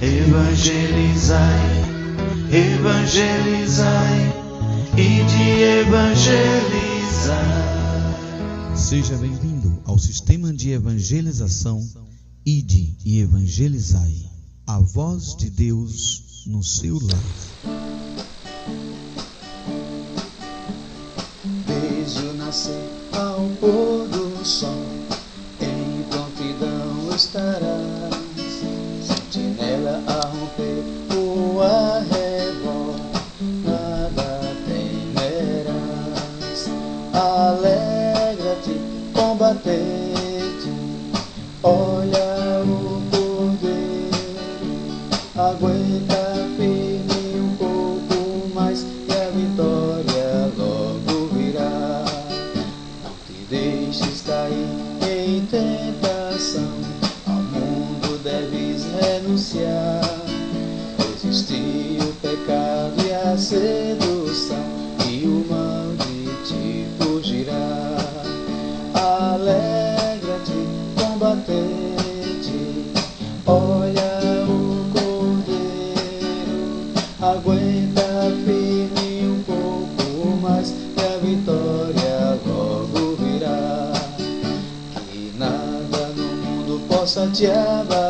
Evangelizai, evangelizai e de evangelizar. Seja bem-vindo ao sistema de evangelização Ide e Evangelizai. A voz de Deus no seu lar. Desde o nascer ao pôr do sol, tentação, ao mundo deves renunciar. Resistir o pecado e a sedução, mundo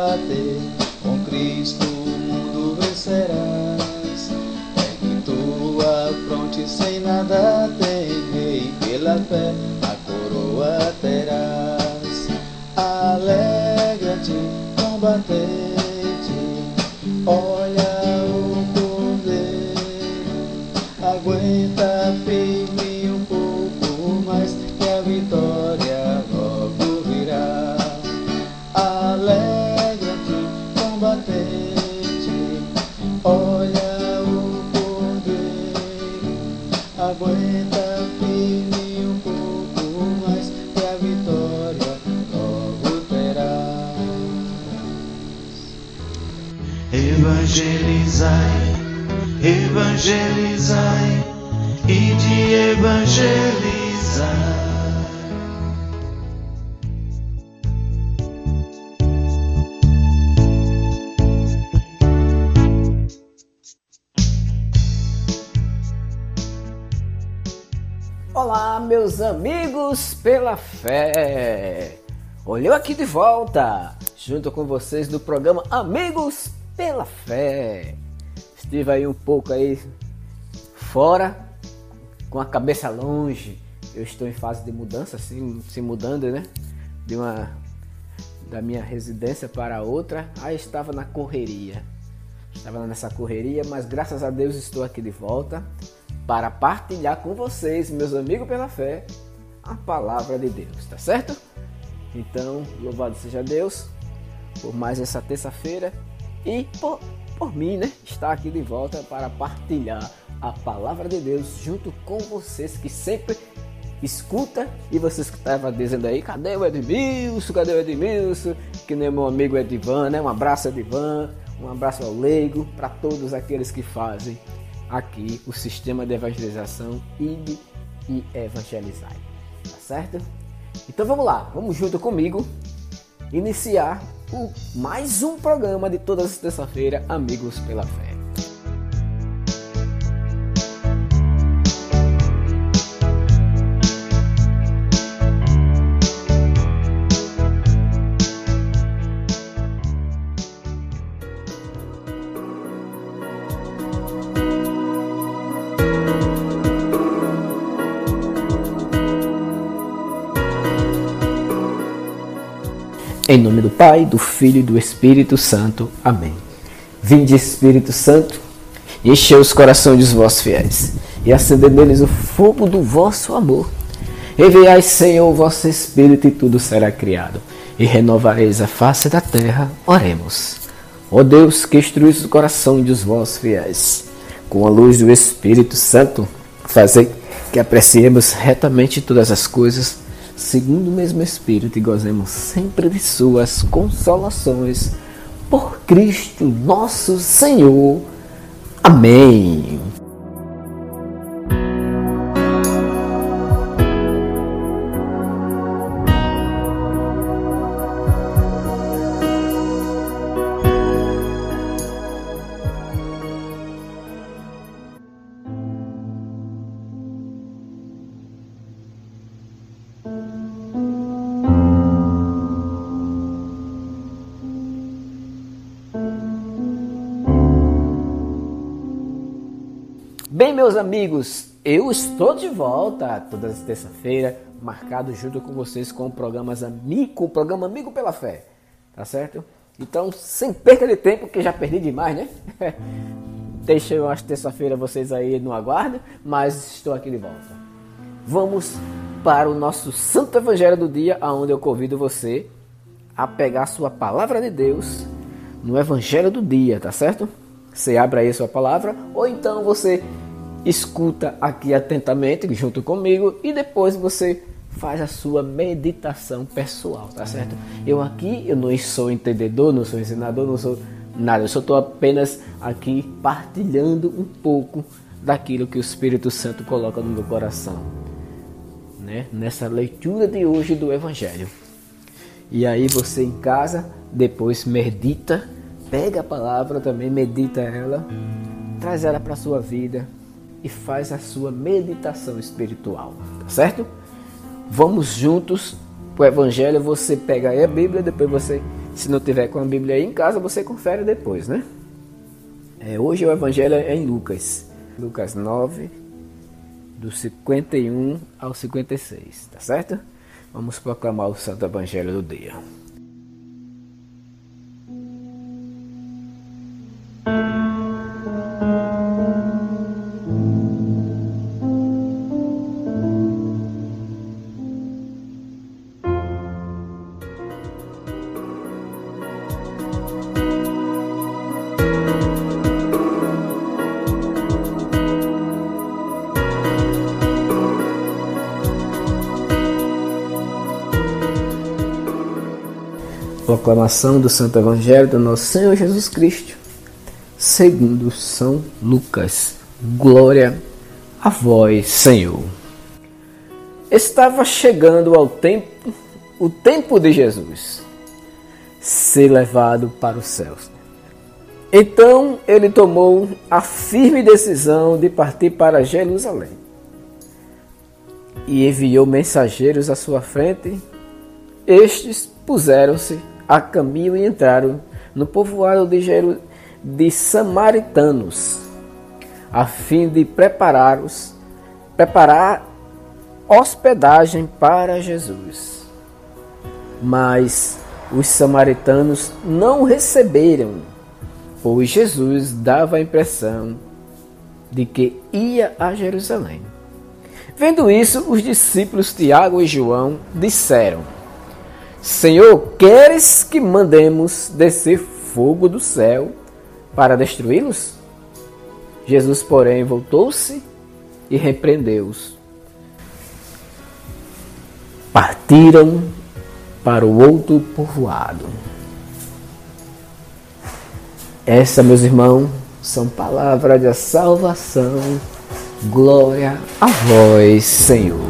pela fé. Olhou aqui de volta, junto com vocês no programa Amigos pela Fé. Estive aí um pouco aí fora, com a cabeça longe. Eu estou em fase de mudança, assim, se mudando, né? De uma da minha residência para outra. Aí estava na correria. Estava nessa correria, mas graças a Deus estou aqui de volta para partilhar com vocês, meus amigos pela fé, a palavra de Deus, tá certo? Então, louvado seja Deus por mais essa terça-feira e por, por mim, né? Estar aqui de volta para partilhar a palavra de Deus junto com vocês que sempre escuta e vocês que estavam dizendo aí, cadê o Edmilson? Cadê o Edmilson? Que nem meu amigo Edivan, né? Um abraço Edivan, um abraço ao Leigo, para todos aqueles que fazem aqui o sistema de evangelização Ide e Evangelizai. Certo? Então vamos lá, vamos junto comigo iniciar o mais um programa de todas as terça-feira, Amigos pela Fé. Em nome do Pai, do Filho e do Espírito Santo. Amém. Vinde, Espírito Santo, e enchei os corações dos vossos fiéis, e acendei neles o fogo do vosso amor. Enviai, Senhor, o vosso Espírito, e tudo será criado, e renovareis a face da terra. Oremos. Ó Deus, que instruís o coração dos vossos fiéis, com a luz do Espírito Santo, fazei que apreciemos retamente todas as coisas segundo o mesmo Espírito, e gozemos sempre de Suas consolações. Por Cristo nosso Senhor. Amém. Amigos, eu estou de volta toda terça-feira, marcado junto com vocês com o programa Amigo, o programa Amigo pela Fé, tá certo? Então, sem perca de tempo, que já perdi demais, né? Deixa eu acho terça-feira vocês aí no aguardo, mas estou aqui de volta. Vamos para o nosso Santo Evangelho do dia, aonde eu convido você a pegar a sua palavra de Deus no Evangelho do dia, tá certo? Você abre aí a sua palavra, ou então você escuta aqui atentamente junto comigo e depois você faz a sua meditação pessoal, tá certo? Eu aqui, eu não sou entendedor, não sou ensinador, não sou nada, eu só estou apenas aqui partilhando um pouco daquilo que o Espírito Santo coloca no meu coração, né? Nessa leitura de hoje do Evangelho. E aí você em casa, depois medita, pega a palavra também, medita ela, traz ela para sua vida e faz a sua meditação espiritual, tá certo? Vamos juntos o Evangelho. Você pega aí a Bíblia, depois você, se não tiver com a Bíblia aí em casa, você confere depois, né? É, hoje o Evangelho é em Lucas, Lucas 9, do 51 ao 56, tá certo? Vamos proclamar o Santo Evangelho do dia. Proclamação do Santo Evangelho do nosso Senhor Jesus Cristo, segundo São Lucas. Glória a vós, Senhor. Estava chegando ao tempo, o tempo de Jesus ser levado para os céus. Então ele tomou a firme decisão de partir para Jerusalém e enviou mensageiros à sua frente. Estes puseram-se a caminho e entraram no povoado de, Jeru de Samaritanos, a fim de preparar-os, preparar hospedagem para Jesus. Mas os samaritanos não receberam, pois Jesus dava a impressão de que ia a Jerusalém. Vendo isso, os discípulos Tiago e João disseram: Senhor, queres que mandemos descer fogo do céu para destruí-los? Jesus, porém, voltou-se e repreendeu-os. Partiram para o outro povoado. Essa, meus irmãos, são palavras de salvação. Glória a vós, Senhor.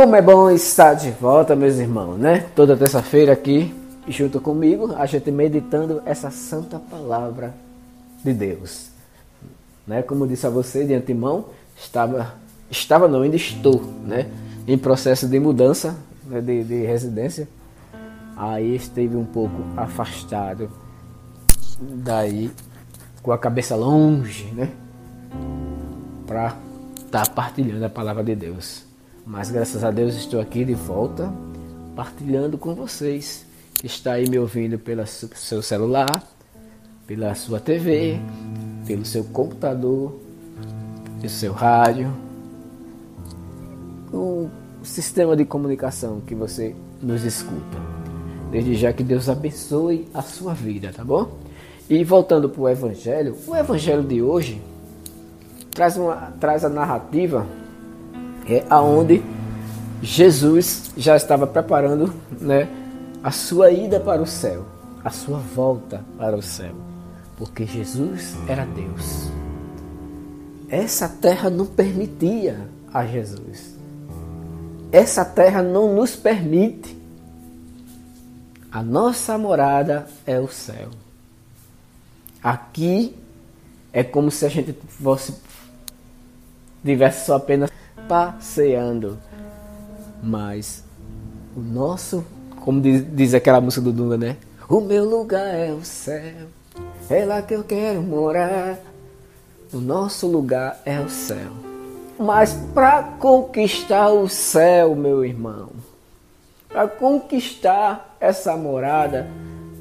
Como é bom estar de volta, meus irmãos, né? Toda terça-feira aqui, junto comigo, a gente meditando essa santa palavra de Deus. Né? Como disse a você de antemão, estava, estava não, ainda estou, né? Em processo de mudança né? de, de residência. Aí esteve um pouco afastado daí, com a cabeça longe, né? Para estar tá partilhando a palavra de Deus. Mas graças a Deus estou aqui de volta, partilhando com vocês que está aí me ouvindo pelo seu celular, pela sua TV, pelo seu computador, pelo seu rádio, o sistema de comunicação que você nos escuta. Desde já que Deus abençoe a sua vida, tá bom? E voltando para o Evangelho, o Evangelho de hoje traz, uma, traz a narrativa é aonde Jesus já estava preparando, né, a sua ida para o céu, a sua volta para o céu. porque Jesus era Deus. Essa terra não permitia a Jesus. Essa terra não nos permite. A nossa morada é o céu. Aqui é como se a gente fosse tivesse só apenas passeando. Mas o nosso, como diz, diz aquela música do Dunga, né? O meu lugar é o céu, é lá que eu quero morar. O nosso lugar é o céu. Mas para conquistar o céu, meu irmão, para conquistar essa morada,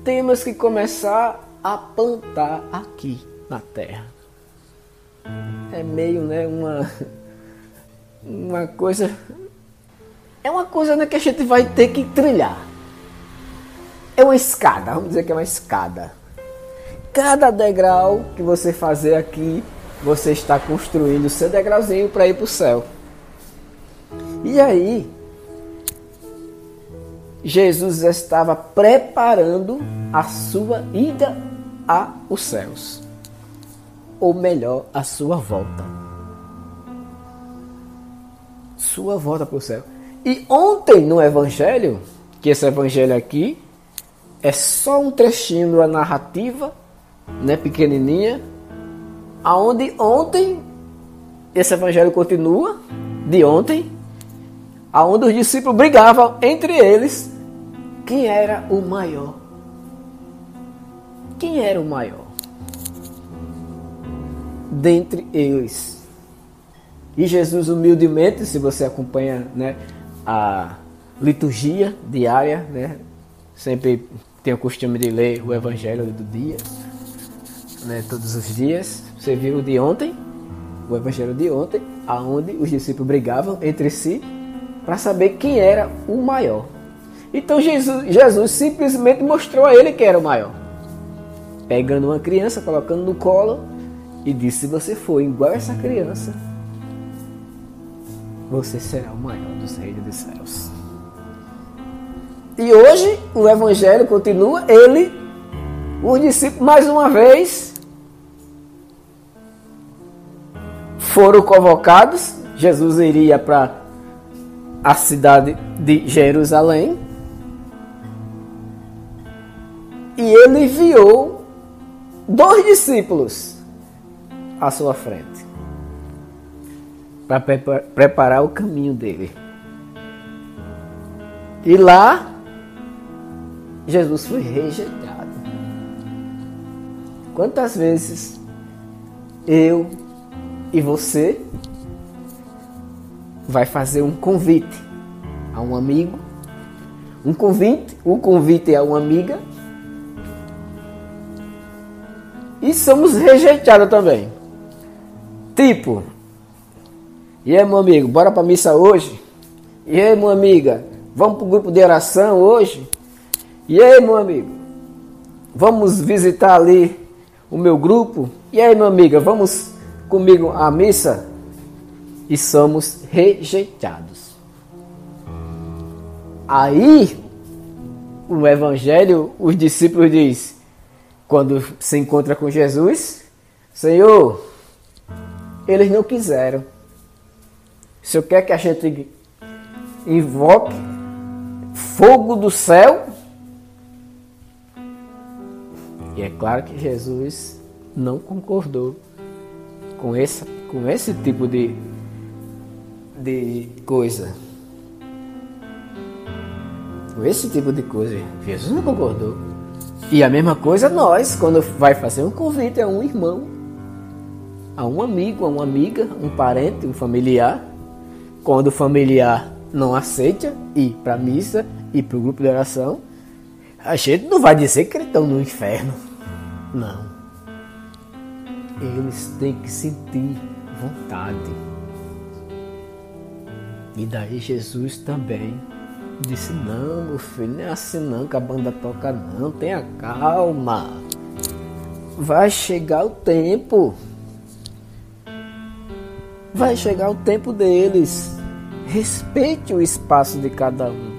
temos que começar a plantar aqui na terra. É meio, né, uma uma coisa é uma coisa né, que a gente vai ter que trilhar. É uma escada, vamos dizer que é uma escada. Cada degrau que você fazer aqui, você está construindo seu degrauzinho para ir para o céu. E aí, Jesus estava preparando a sua ida aos céus. Ou melhor, a sua volta. Sua volta para o céu. E ontem no Evangelho, que esse Evangelho aqui é só um trechinho da narrativa, né, pequenininha, aonde ontem esse Evangelho continua de ontem, aonde os discípulos brigavam entre eles quem era o maior. Quem era o maior? Dentre eles. E Jesus humildemente, se você acompanha, né, a liturgia diária, né? Sempre tenho o costume de ler o Evangelho do dia, né? Todos os dias. Você viu o de ontem, o Evangelho de ontem, aonde os discípulos brigavam entre si para saber quem era o maior. Então Jesus, Jesus simplesmente mostrou a ele que era o maior. Pegando uma criança, colocando no colo e disse: Se você for igual a essa criança, você será o maior dos reis dos céus. E hoje o evangelho continua, ele, os discípulos, mais uma vez, foram convocados. Jesus iria para a cidade de Jerusalém. E ele enviou dois discípulos à sua frente para preparar o caminho dele. E lá, Jesus foi rejeitado. Quantas vezes eu e você vai fazer um convite a um amigo, um convite, um convite a uma amiga, e somos rejeitados também. Tipo, e aí, meu amigo, bora para missa hoje? E aí, minha amiga, vamos para o grupo de oração hoje? E aí, meu amigo, vamos visitar ali o meu grupo? E aí, minha amiga, vamos comigo à missa? E somos rejeitados. Aí, o evangelho, os discípulos diz, quando se encontra com Jesus, Senhor, eles não quiseram. Se eu quer que a gente invoque fogo do céu, e é claro que Jesus não concordou com esse, com esse tipo de, de coisa. Com esse tipo de coisa. Jesus não concordou. E a mesma coisa nós, quando vai fazer um convite a um irmão, a um amigo, a uma amiga, um parente, um familiar, quando o familiar não aceita ir para a missa e para o grupo de oração, a gente não vai dizer que eles estão no inferno. Não. Eles têm que sentir vontade. E daí Jesus também disse: Não, meu filho, não é assim não que a banda toca, não. Tenha calma. Vai chegar o tempo. Vai chegar o tempo deles. Respeite o espaço de cada um.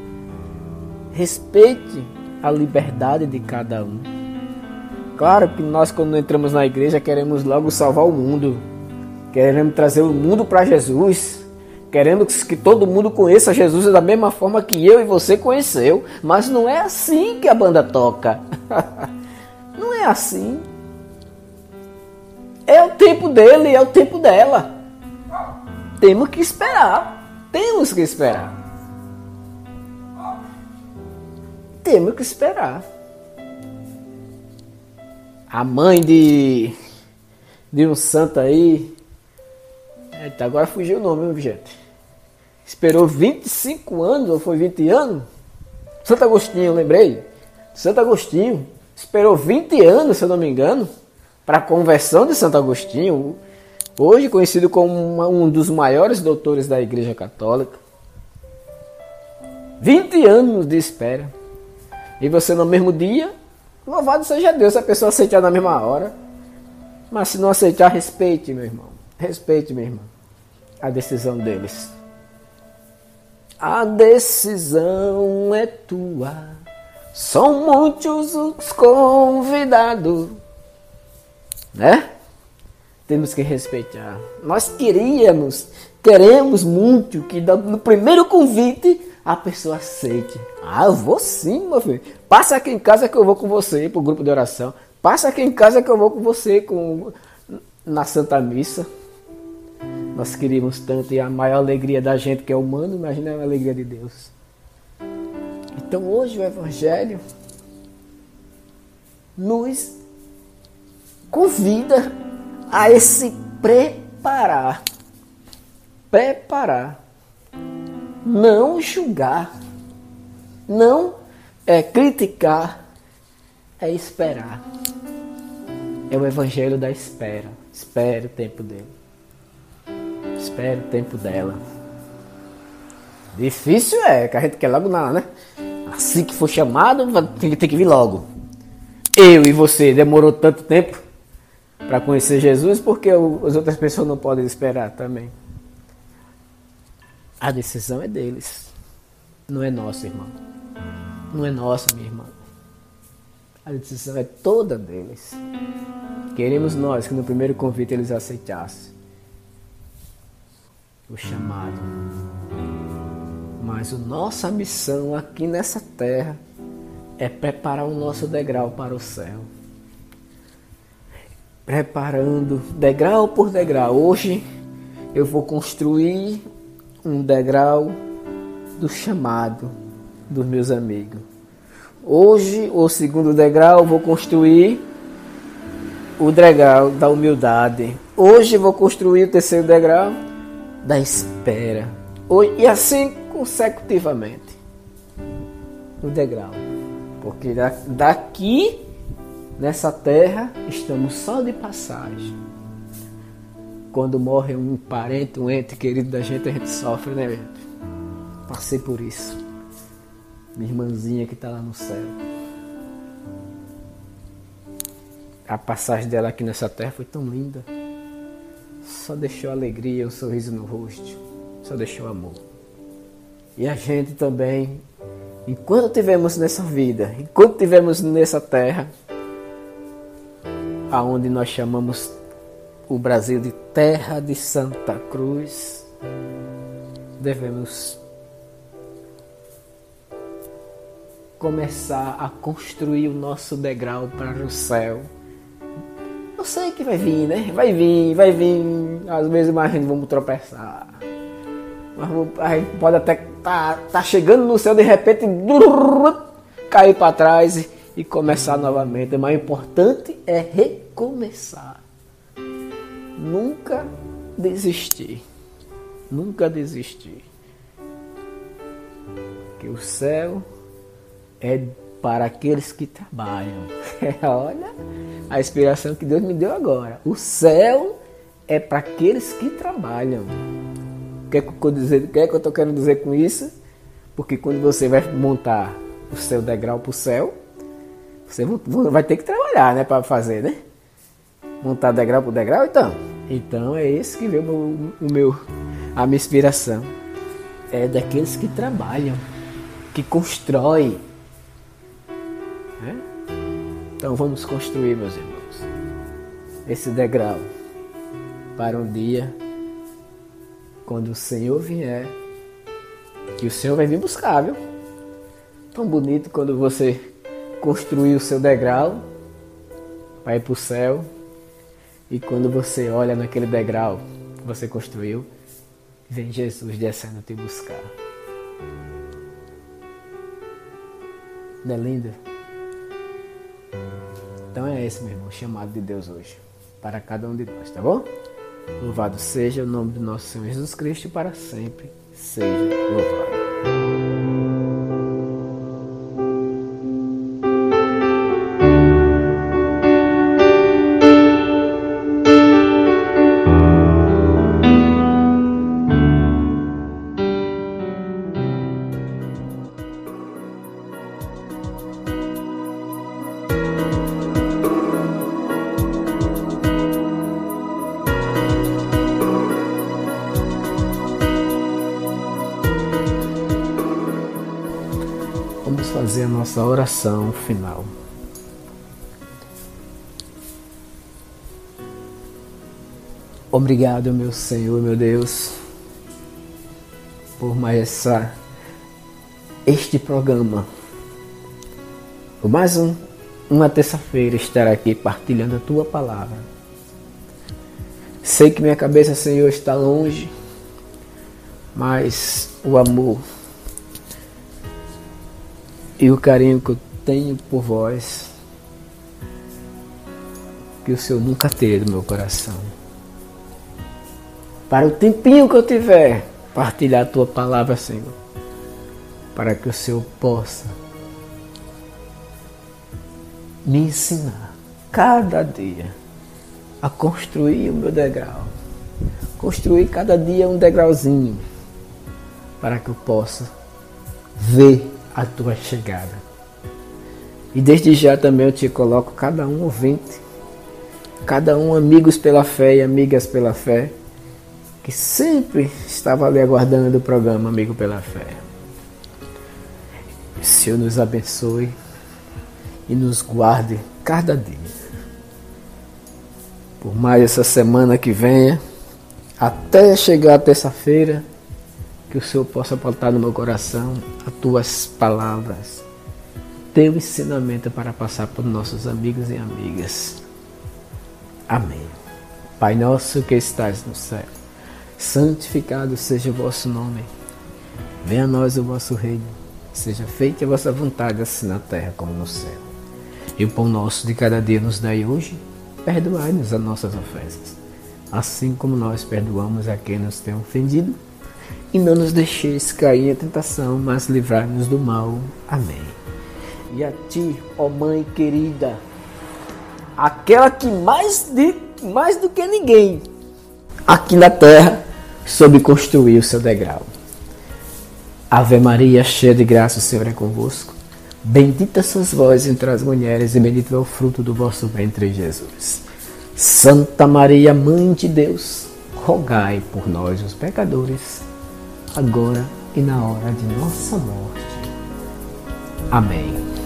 Respeite a liberdade de cada um. Claro que nós, quando entramos na igreja, queremos logo salvar o mundo. Queremos trazer o mundo para Jesus. Queremos que todo mundo conheça Jesus da mesma forma que eu e você conheceu. Mas não é assim que a banda toca. não é assim. É o tempo dele, é o tempo dela. Temos que esperar. Temos que esperar. Temos que esperar. A mãe de, de um santo aí. Eita, agora fugiu o nome, gente. Esperou 25 anos, ou foi 20 anos? Santo Agostinho, lembrei. Santo Agostinho esperou 20 anos, se eu não me engano, para a conversão de Santo Agostinho, hoje conhecido como um dos maiores doutores da Igreja Católica. 20 anos de espera. E você no mesmo dia, louvado seja Deus se a pessoa aceitar na mesma hora. Mas se não aceitar, respeite, meu irmão. Respeite, meu irmão, a decisão deles. A decisão é tua. São muitos os convidados. Né? Temos que respeitar. Nós queríamos, queremos muito que no primeiro convite a pessoa aceite. Ah, eu vou sim, meu filho. Passa aqui em casa que eu vou com você para o grupo de oração. Passa aqui em casa que eu vou com você com, na Santa Missa. Nós queríamos tanto e a maior alegria da gente que é humano, imagina a alegria de Deus. Então hoje o Evangelho nos convida a esse preparar. Preparar. Não julgar. Não é criticar. É esperar. É o evangelho da espera. Espere o tempo dele. Espere o tempo dela. Difícil é, que a gente quer logo na, né? Assim que for chamado, tem que vir logo. Eu e você demorou tanto tempo para conhecer Jesus, porque as outras pessoas não podem esperar também. A decisão é deles. Não é nossa, irmão. Não é nossa, minha irmã. A decisão é toda deles. Queremos nós que no primeiro convite eles aceitassem o chamado. Mas a nossa missão aqui nessa terra é preparar o nosso degrau para o céu. Preparando degrau por degrau. Hoje eu vou construir um degrau do chamado dos meus amigos. Hoje, o segundo degrau, vou construir o degrau da humildade. Hoje vou construir o terceiro degrau da espera. E assim consecutivamente. O degrau. Porque daqui, nessa terra, estamos só de passagem. Quando morre um parente, um ente querido da gente, a gente sofre, né, gente? Passei por isso. Minha irmãzinha que está lá no céu. A passagem dela aqui nessa terra foi tão linda. Só deixou alegria, um sorriso no rosto. Só deixou amor. E a gente também, enquanto tivemos nessa vida, enquanto tivemos nessa terra, aonde nós chamamos o Brasil de terra de Santa Cruz, devemos começar a construir o nosso degrau para o céu. Eu sei que vai vir, né? Vai vir, vai vir. Às vezes mais gente vamos tropeçar. Mas a gente pode até tá, tá chegando no céu de repente cair para trás e, começar novamente. Mas o importante é recomeçar. Nunca desistir. Nunca desistir. Que o céu é para aqueles que trabalham. Olha a inspiração que Deus me deu agora. O céu é para aqueles que trabalham. O que é que eu estou querendo dizer com isso? Porque quando você vai montar o seu degrau para o céu, você vai ter que trabalhar, né, para fazer, né? Montar degrau por degrau, então. Então é esse que veio o, meu, a minha inspiração. É daqueles que trabalham, que constroem Então vamos construir, meus irmãos, esse degrau para um dia quando o Senhor vier, que o Senhor vai vir buscar, viu? Tão bonito quando você construir o seu degrau para ir para o céu e quando você olha naquele degrau que você construiu, vem Jesus descendo te buscar. Não é lindo? Então é esse, meu irmão, chamado de Deus hoje, para cada um de nós, tá bom? Louvado seja o nome do nosso Senhor Jesus Cristo para sempre seja louvado. Oração final. Obrigado, meu Senhor, meu Deus, por mais essa, este programa. Por mais um, uma terça-feira estar aqui partilhando a tua palavra. Sei que minha cabeça, Senhor, está longe, mas o amor e o carinho que eu tenho por vós, que o Senhor nunca teve no meu coração. Para o tempinho que eu tiver, partilhar a tua palavra, Senhor, para que o Senhor possa me ensinar cada dia a construir o meu degrau, construir cada dia um degrauzinho, para que eu possa ver a tua chegada. E desde já também eu te coloco cada um ouvinte, cada um amigos pela fé e amigas pela fé, que sempre estava ali aguardando o programa Amigo pela Fé. O Senhor nos abençoe e nos guarde cada dia. Por mais essa semana que venha, até chegar terça-feira, que o Senhor possa botar no meu coração as tuas palavras, teu ensinamento para passar para nossos amigos e amigas. Amém. Pai nosso que estás no céu, santificado seja o vosso nome. Venha a nós o vosso reino. Seja feita a vossa vontade, assim na terra como no céu. E o pão nosso de cada dia nos dai hoje. Perdoai-nos as nossas ofensas, assim como nós perdoamos a quem nos tem ofendido e não nos deixeis cair em tentação, mas livrai-nos do mal. Amém. E a ti, ó Mãe querida, aquela que mais, de, mais do que ninguém aqui na terra soube construir o seu degrau. Ave Maria, cheia de graça, o Senhor é convosco. Bendita sois vós entre as mulheres, e bendito é o fruto do vosso ventre, Jesus. Santa Maria, Mãe de Deus, rogai por nós, os pecadores agora e na hora de nossa morte. Amém.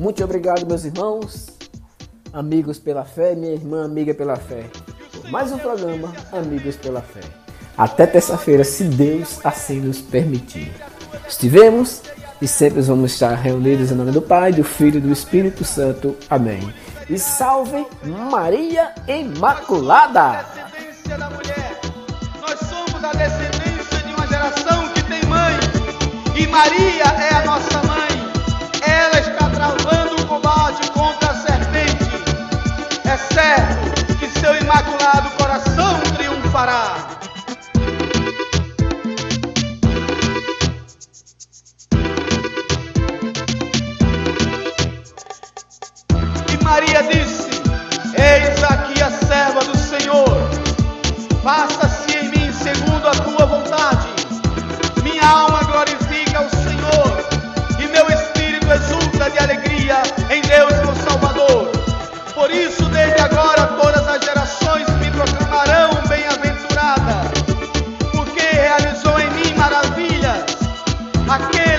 Muito obrigado, meus irmãos, amigos pela fé, minha irmã amiga pela fé. Mais um programa, Amigos pela Fé. Até terça-feira, se Deus assim nos permitir. Estivemos e sempre vamos estar reunidos em nome do Pai, do Filho e do Espírito Santo. Amém. E salve Maria Imaculada! Nós somos a descendência de uma geração que tem mãe. E Maria é a nossa mãe. Certo que seu imaculado coração triunfará. Maria disse: Eis aqui a serva do Senhor, faça-se em mim segundo a tua vontade. Minha alma glorifica o Senhor, e meu espírito exulta de alegria aquí